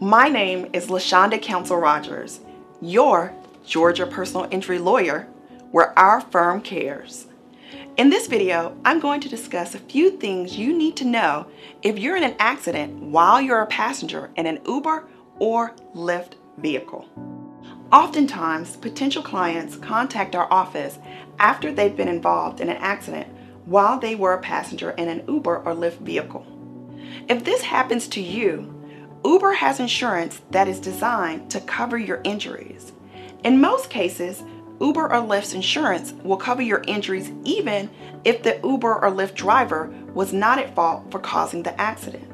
My name is LaShonda Council Rogers, your Georgia personal injury lawyer, where our firm cares. In this video, I'm going to discuss a few things you need to know if you're in an accident while you're a passenger in an Uber or Lyft vehicle. Oftentimes, potential clients contact our office after they've been involved in an accident while they were a passenger in an Uber or Lyft vehicle. If this happens to you, Uber has insurance that is designed to cover your injuries. In most cases, Uber or Lyft's insurance will cover your injuries even if the Uber or Lyft driver was not at fault for causing the accident.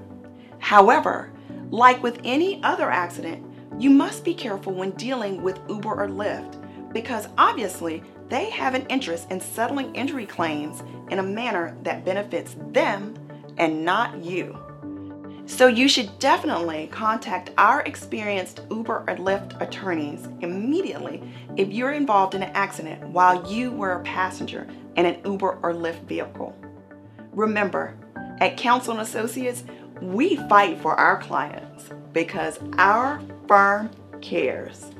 However, like with any other accident, you must be careful when dealing with Uber or Lyft because obviously they have an interest in settling injury claims in a manner that benefits them and not you. So you should definitely contact our experienced Uber or Lyft attorneys immediately if you're involved in an accident while you were a passenger in an Uber or Lyft vehicle. Remember, at Council and Associates, we fight for our clients because our firm cares.